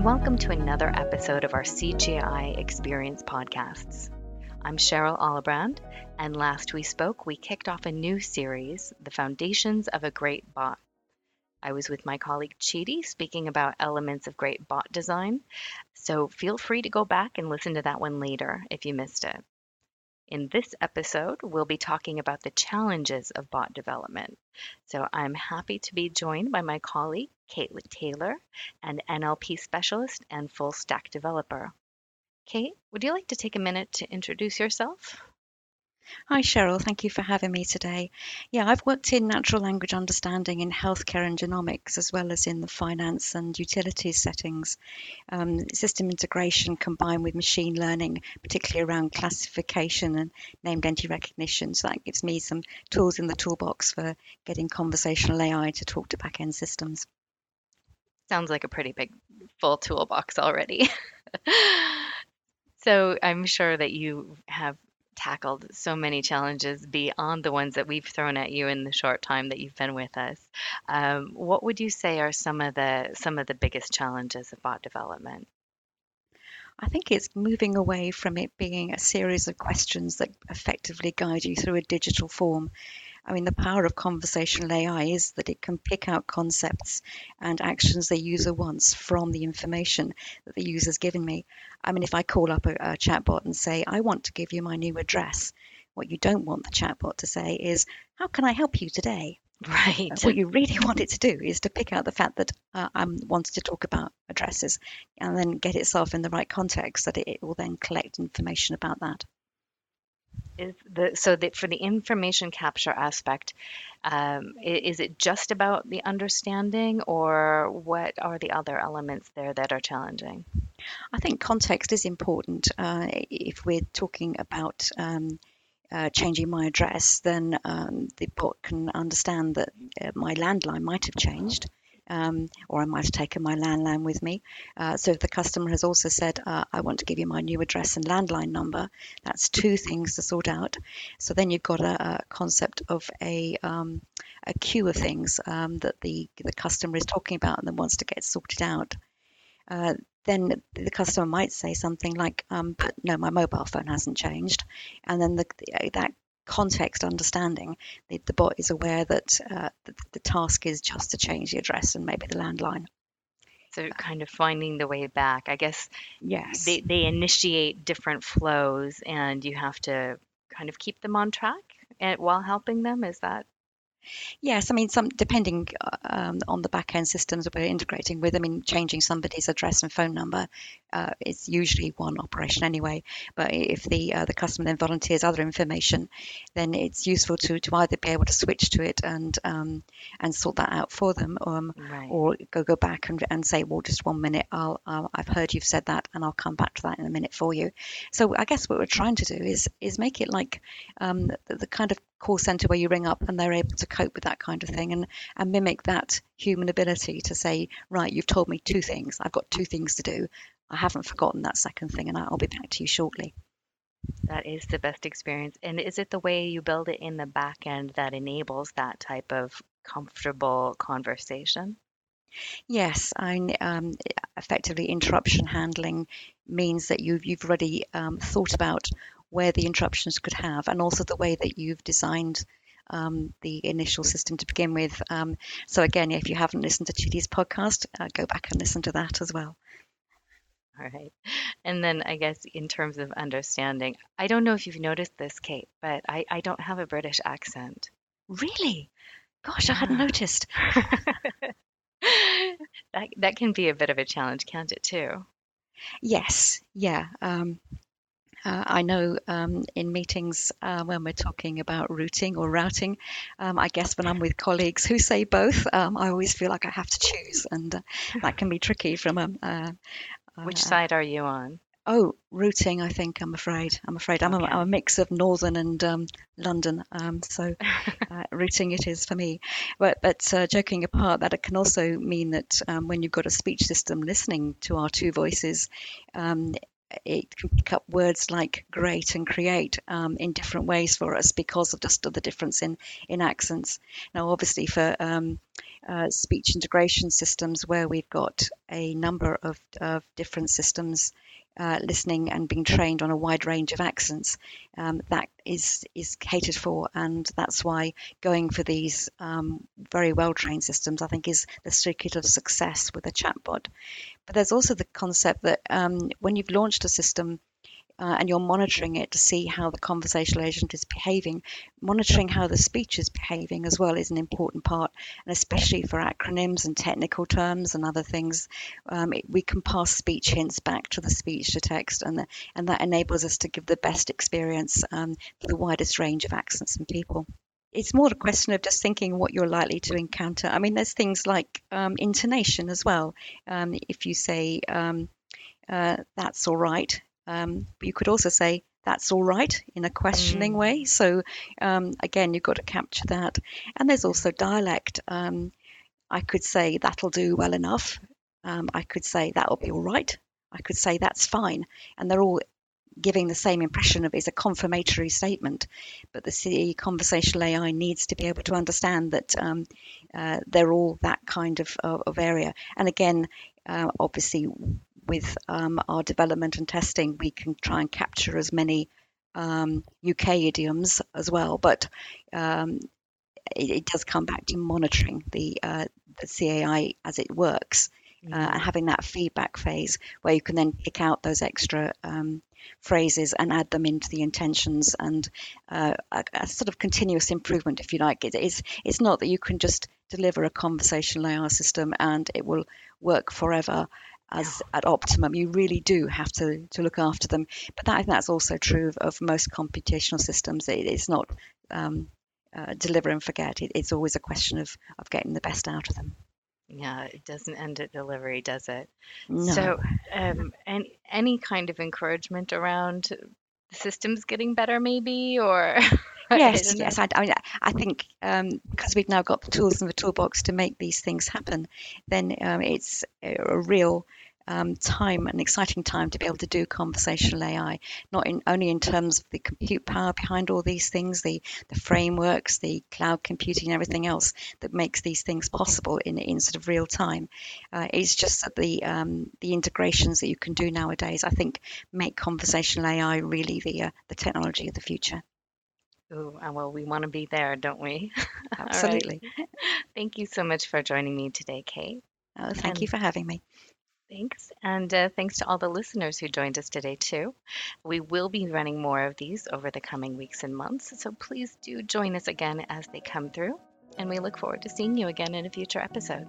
and welcome to another episode of our CGI Experience podcasts. I'm Cheryl Olibrand, and last we spoke, we kicked off a new series, The Foundations of a Great Bot. I was with my colleague Chidi speaking about elements of great bot design, so feel free to go back and listen to that one later if you missed it. In this episode, we'll be talking about the challenges of bot development. So I'm happy to be joined by my colleague, Kate Taylor, an NLP specialist and full stack developer. Kate, would you like to take a minute to introduce yourself? Hi, Cheryl. Thank you for having me today. Yeah, I've worked in natural language understanding in healthcare and genomics, as well as in the finance and utilities settings. Um, system integration combined with machine learning, particularly around classification and named entity recognition. So that gives me some tools in the toolbox for getting conversational AI to talk to back-end systems. Sounds like a pretty big full toolbox already. so I'm sure that you have tackled so many challenges beyond the ones that we've thrown at you in the short time that you've been with us. Um, what would you say are some of the some of the biggest challenges of bot development? I think it's moving away from it being a series of questions that effectively guide you through a digital form I mean, the power of conversational AI is that it can pick out concepts and actions the user wants from the information that the user's given me. I mean, if I call up a, a chatbot and say, I want to give you my new address, what you don't want the chatbot to say is, How can I help you today? Right. What you really want it to do is to pick out the fact that uh, I'm wanting to talk about addresses and then get itself in the right context that it, it will then collect information about that is the so that for the information capture aspect um, is it just about the understanding or what are the other elements there that are challenging? I think context is important. Uh, if we're talking about um, uh, changing my address, then um, the bot can understand that uh, my landline might have changed um, or I might have taken my landline with me. Uh, so if the customer has also said, uh, I want to give you my new address and landline number, that's two things to sort out. So then you've got a, a concept of a, um, a queue of things um, that the, the customer is talking about and then wants to get sorted out. Uh, then the customer might say something like, um, "But no, my mobile phone hasn't changed," and then the, that context understanding, the, the bot is aware that uh, the, the task is just to change the address and maybe the landline. So kind of finding the way back. I guess yes. they, they initiate different flows and you have to kind of keep them on track and while helping them. Is that Yes, I mean, some depending um, on the back end systems that we're integrating with. I mean, changing somebody's address and phone number uh, is usually one operation anyway. But if the uh, the customer then volunteers other information, then it's useful to, to either be able to switch to it and um, and sort that out for them, um, right. or go go back and, and say, well, just one minute, I'll uh, I've heard you've said that, and I'll come back to that in a minute for you. So I guess what we're trying to do is is make it like um, the, the kind of call center where you ring up and they're able to cope with that kind of thing and, and mimic that human ability to say, right, you've told me two things. I've got two things to do. I haven't forgotten that second thing and I'll be back to you shortly. That is the best experience. And is it the way you build it in the back end that enables that type of comfortable conversation? Yes, I, um, effectively interruption handling means that you've, you've already um, thought about where the interruptions could have, and also the way that you've designed um, the initial system to begin with. Um, so again, if you haven't listened to Chidi's podcast, uh, go back and listen to that as well. All right. And then I guess in terms of understanding, I don't know if you've noticed this, Kate, but I, I don't have a British accent. Really? Gosh. I hadn't noticed. that that can be a bit of a challenge, can't it too? Yes, yeah. Um, uh, I know um, in meetings uh, when we're talking about routing or routing, um, I guess when I'm with colleagues who say both, um, I always feel like I have to choose, and uh, that can be tricky from a. Which side are you on? Oh, routing. I think I'm afraid. I'm afraid I'm, okay. a, I'm a mix of northern and um, London, um, so uh, routing it is for me. But, but uh, joking apart, that it can also mean that um, when you've got a speech system listening to our two voices, um, it can pick up words like great and create um, in different ways for us because of just the difference in, in accents. Now, obviously, for um, uh, speech integration systems where we've got a number of, of different systems uh, listening and being trained on a wide range of accents. Um, that is is catered for, and that's why going for these um, very well trained systems, I think, is the secret of success with a chatbot. But there's also the concept that um, when you've launched a system, uh, and you're monitoring it to see how the conversational agent is behaving. Monitoring how the speech is behaving as well is an important part, and especially for acronyms and technical terms and other things, um, it, we can pass speech hints back to the speech to text, and the, and that enables us to give the best experience um, for the widest range of accents and people it's more a question of just thinking what you're likely to encounter. I mean, there's things like um, intonation as well. Um, if you say, um, uh, that's all right, um, but you could also say, that's all right in a questioning mm. way. So, um, again, you've got to capture that. And there's also dialect. Um, I could say, that'll do well enough. Um, I could say, that'll be all right. I could say, that's fine. And they're all giving the same impression of it's a confirmatory statement. But the conversational AI needs to be able to understand that um, uh, they're all that kind of, of, of area. And again, uh, obviously, with um, our development and testing, we can try and capture as many um, UK idioms as well. But um, it, it, does come back to monitoring the, uh, the CAI as it works. Uh, mm-hmm. and having that feedback phase where you can then pick out those extra um, phrases and add them into the intentions and uh, a, a, sort of continuous improvement, if you like. It is. It's not that you can just deliver a conversational AI system and it will work forever as at optimum. You really do have to, to look after them. But that, I think that's also true of, of most computational systems. It, it's not um, uh, deliver and forget. It, it's always a question of, of getting the best out of them. Yeah, it doesn't end at delivery, does it? No. So, um, any any kind of encouragement around the systems getting better, maybe, or yes, yes. I, I, mean, I think um, because we've now got the tools in the toolbox to make these things happen, then um, it's a real um, time, an exciting time to be able to do conversational AI, not in, only in terms of the compute power behind all these things, the, the frameworks, the cloud computing, and everything else that makes these things possible in, in sort of real time. Uh, it's just that the um, the integrations that you can do nowadays, I think, make conversational AI really the uh, the technology of the future. Ooh, well, we want to be there, don't we? Absolutely. Thank you so much for joining me today, Kate. Oh, thank and you for having me. Thanks. And uh, thanks to all the listeners who joined us today, too. We will be running more of these over the coming weeks and months, so please do join us again as they come through. And we look forward to seeing you again in a future episode.